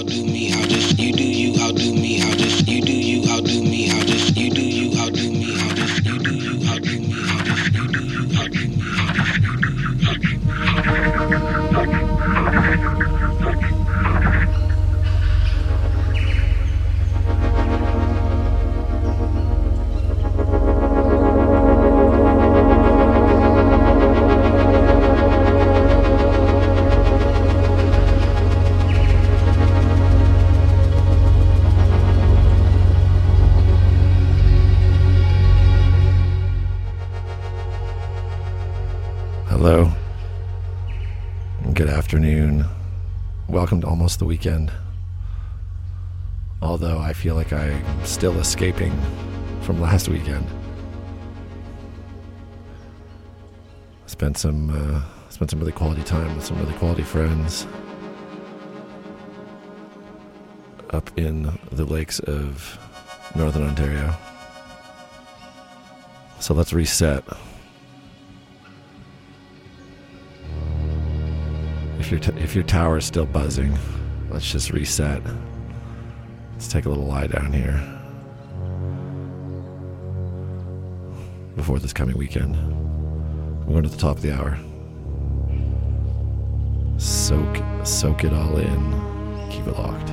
I'll do me. I'll just you do you. Almost the weekend. Although I feel like I'm still escaping from last weekend. Spent some uh, spent some really quality time with some really quality friends up in the lakes of northern Ontario. So let's reset. If your t- if your tower is still buzzing, let's just reset. Let's take a little lie down here before this coming weekend. I'm going to the top of the hour. Soak soak it all in. Keep it locked.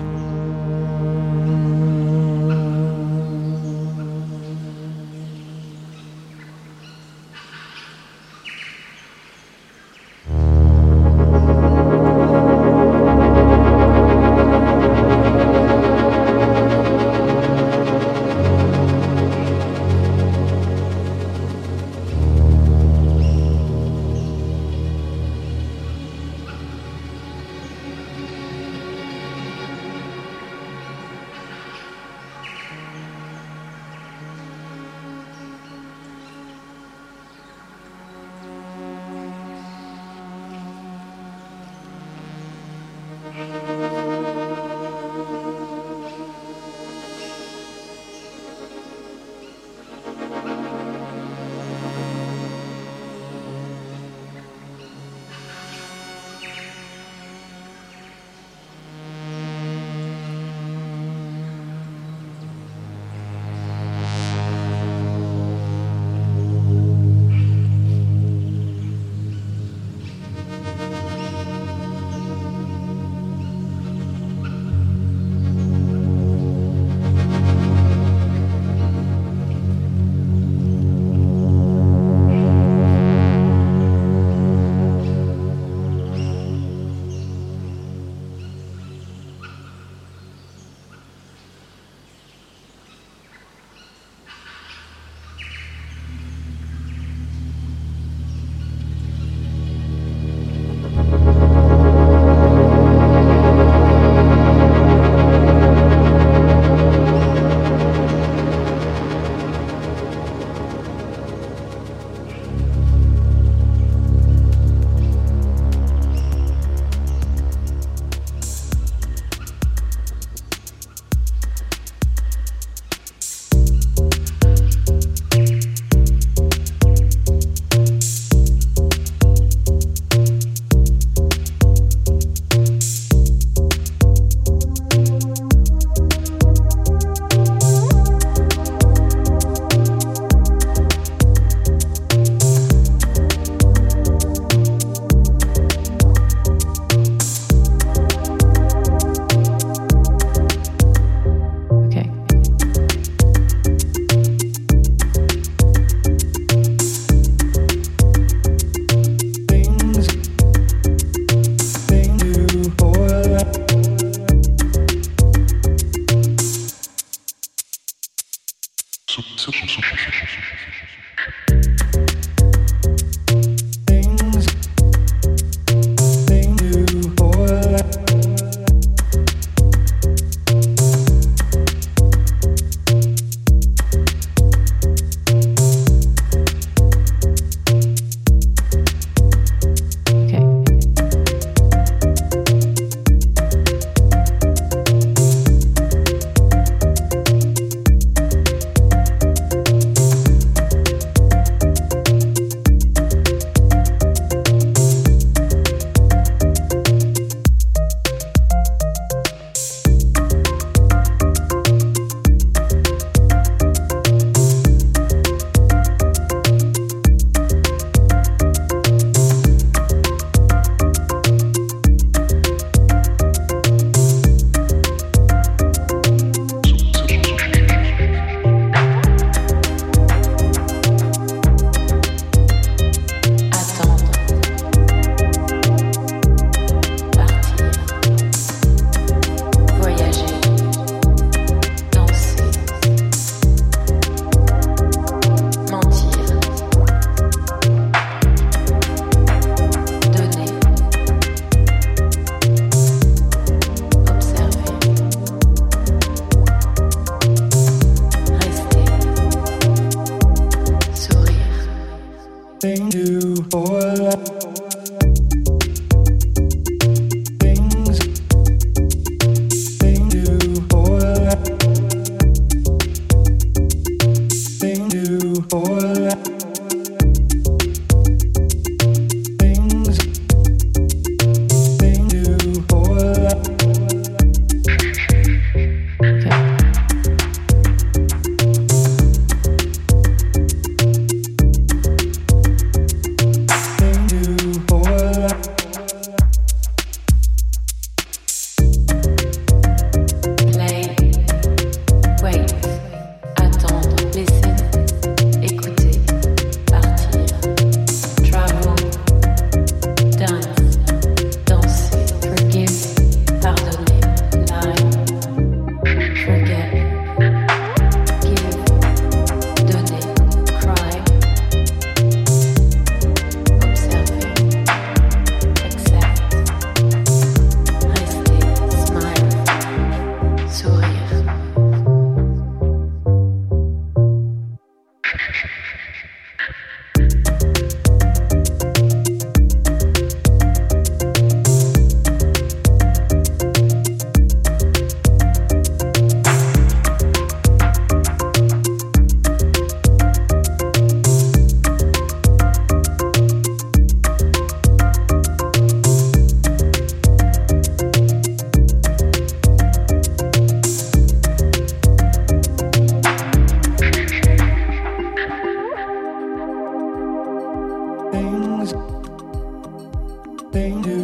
thing to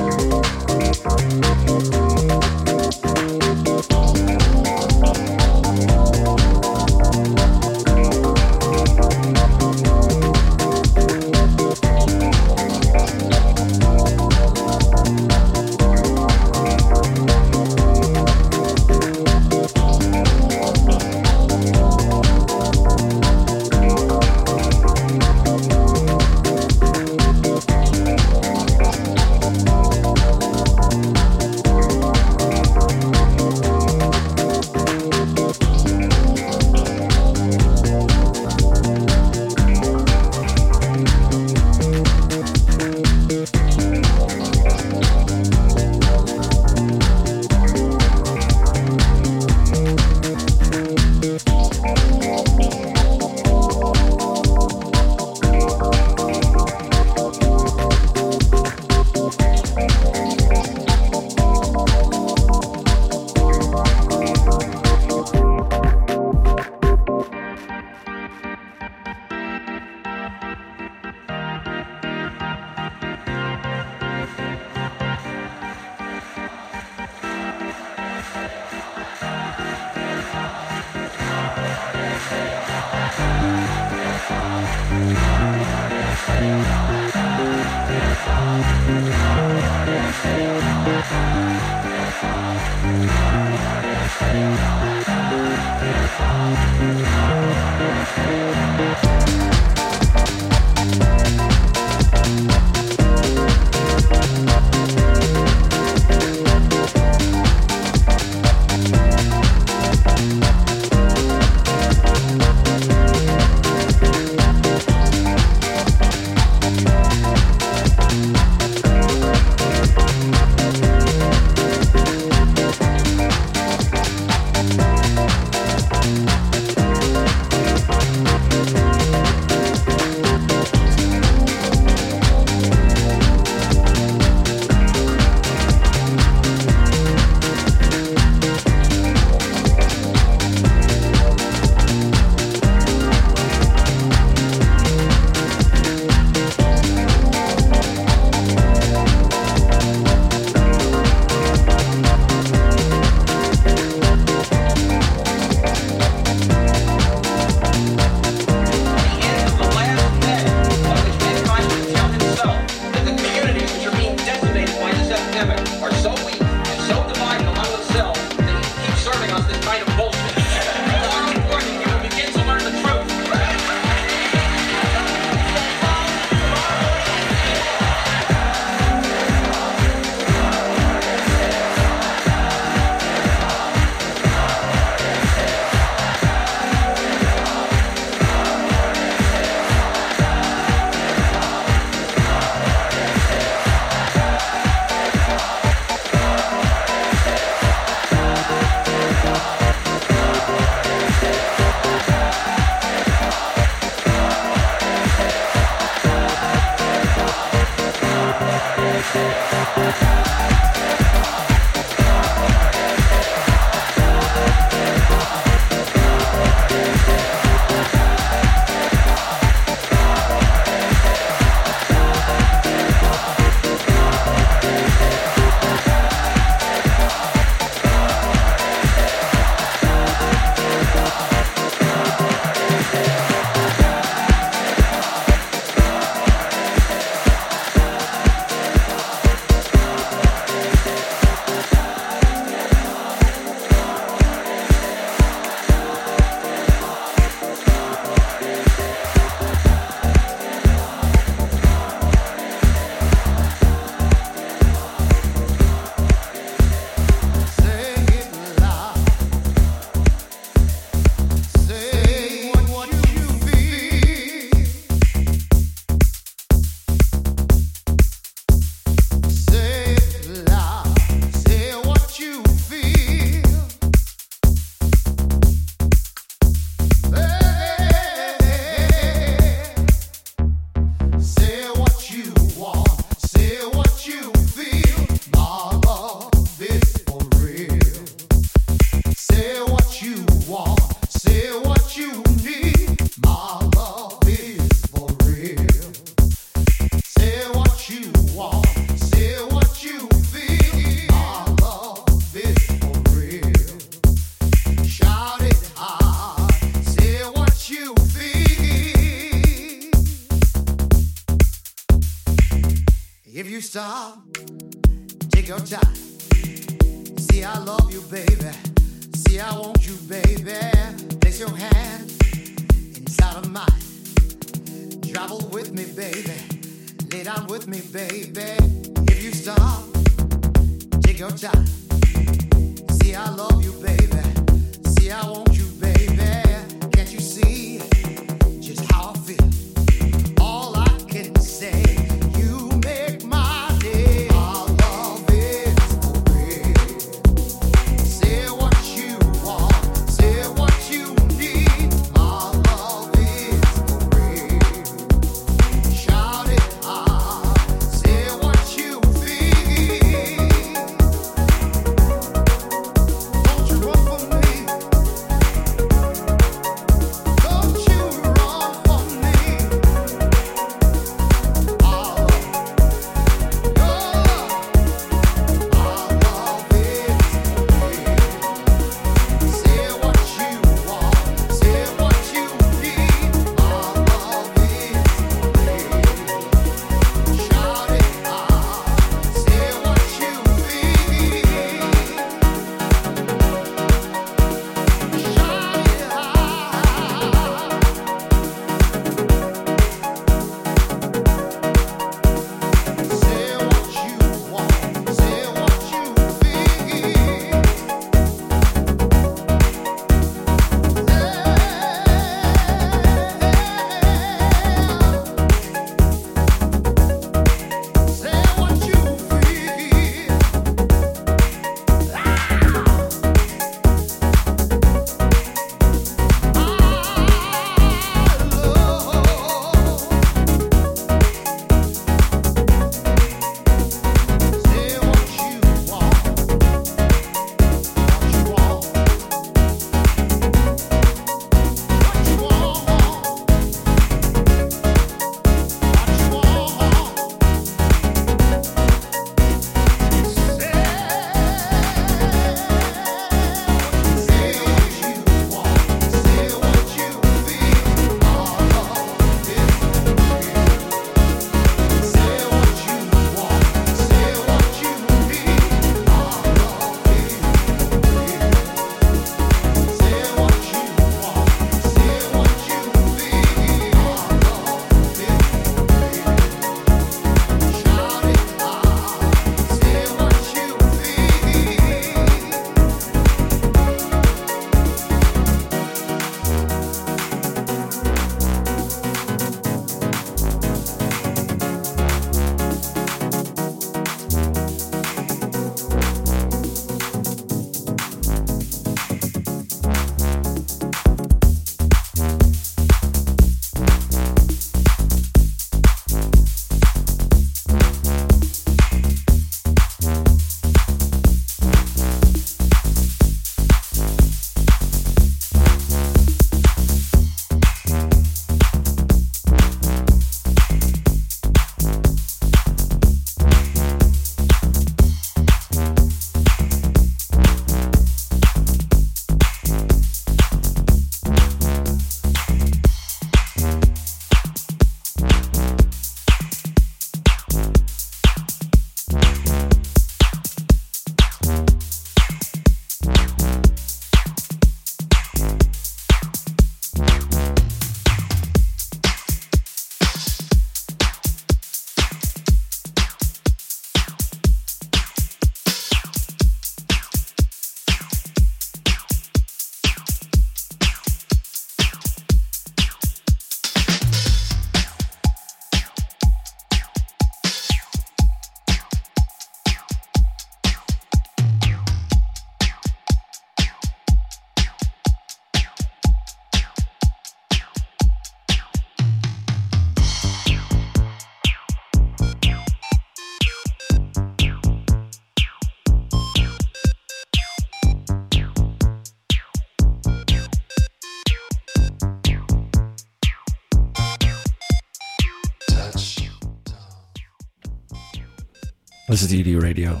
This is ED Radio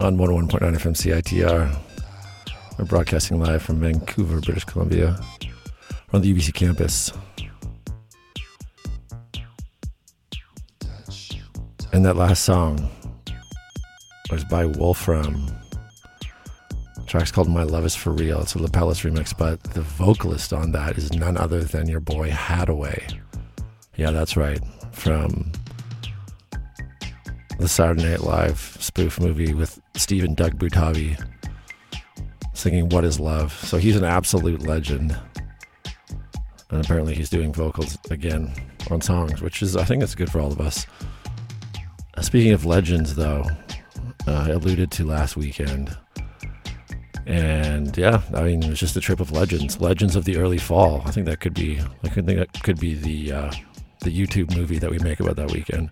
on 101.9 FM CITR. We're broadcasting live from Vancouver, British Columbia, on the UBC campus. And that last song was by Wolfram. The track's called My Love Is For Real. It's a Lapellis remix, but the vocalist on that is none other than your boy Haddaway. Yeah, that's right. From the Saturday Night Live spoof movie with Steve and Doug Butabi singing What Is Love. So he's an absolute legend. And apparently he's doing vocals again on songs, which is, I think, it's good for all of us. Uh, speaking of legends, though, uh, I alluded to last weekend. And yeah, I mean, it was just a trip of legends, legends of the early fall. I think that could be, I could think that could be the uh, the YouTube movie that we make about that weekend.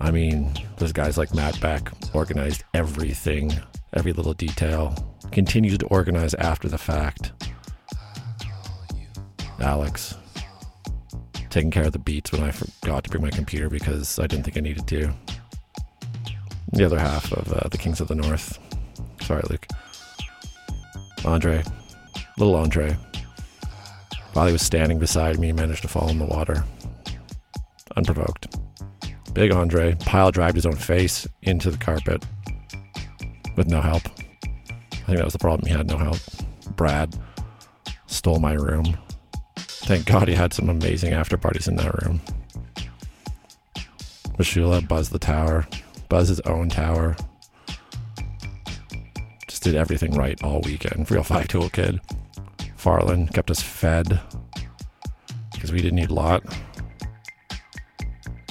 I mean, those guys like Matt Beck organized everything, every little detail, continues to organize after the fact. Alex, taking care of the beats when I forgot to bring my computer because I didn't think I needed to. The other half of uh, the Kings of the North. Sorry, Luke. Andre, little Andre, while he was standing beside me, managed to fall in the water. Unprovoked. Big Andre pile drived his own face into the carpet with no help. I think that was the problem. He had no help. Brad stole my room. Thank God he had some amazing after parties in that room. Mashula buzzed the tower, buzzed his own tower. Just did everything right all weekend. Real five tool kid. Farland kept us fed because we didn't eat a lot.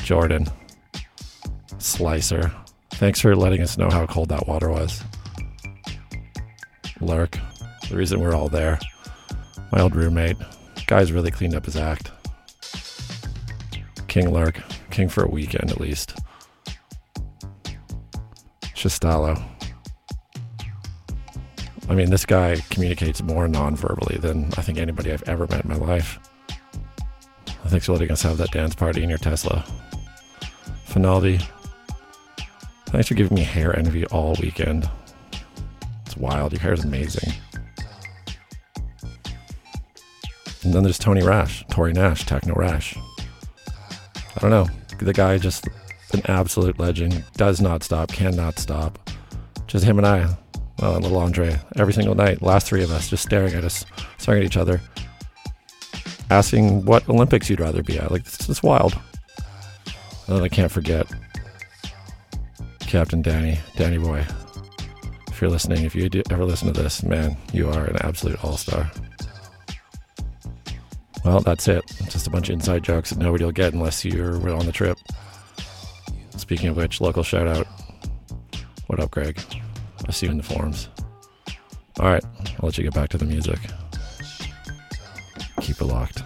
Jordan, Slicer, thanks for letting us know how cold that water was. Lurk, the reason we're all there. My old roommate, guy's really cleaned up his act. King Lurk, king for a weekend at least. Shistalo. I mean, this guy communicates more non verbally than I think anybody I've ever met in my life. Thanks for letting us have that dance party in your Tesla. Finaldi, thanks for giving me hair envy all weekend. It's wild. Your hair is amazing. And then there's Tony Rash, Tori Nash, Techno Rash. I don't know. The guy just an absolute legend. Does not stop, cannot stop. Just him and I, well, and little Andre, every single night. Last three of us just staring at us, staring at each other, asking what Olympics you'd rather be at. Like, it's, it's wild. And then I can't forget Captain Danny, Danny Boy. If you're listening, if you ever listen to this, man, you are an absolute all star. Well, that's it. Just a bunch of inside jokes that nobody will get unless you're on the trip. Speaking of which, local shout out. What up, Greg? I'll see you in the forums. All right, I'll let you get back to the music. Keep it locked.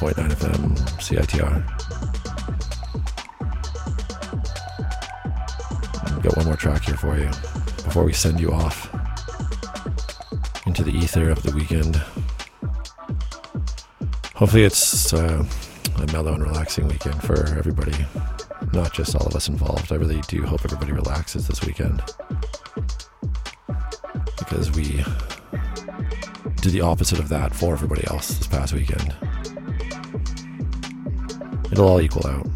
101.9 FM CITR. Got one more track here for you before we send you off into the ether of the weekend. Hopefully, it's uh, a mellow and relaxing weekend for everybody, not just all of us involved. I really do hope everybody relaxes this weekend because we did the opposite of that for everybody else this past weekend. It'll all equal out.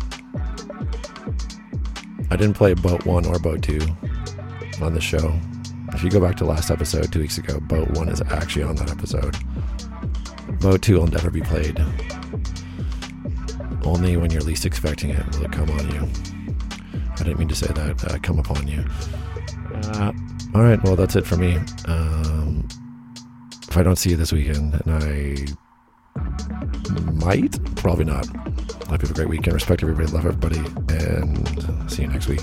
I didn't play Boat 1 or Boat 2 on the show. If you go back to last episode, two weeks ago, Boat 1 is actually on that episode. Boat 2 will never be played. Only when you're least expecting it will it come on you. I didn't mean to say that, uh, come upon you. Uh, all right, well, that's it for me. Um, if I don't see you this weekend, and I might, probably not. Hope you have a great weekend. Respect everybody, love everybody, and uh, see you next week.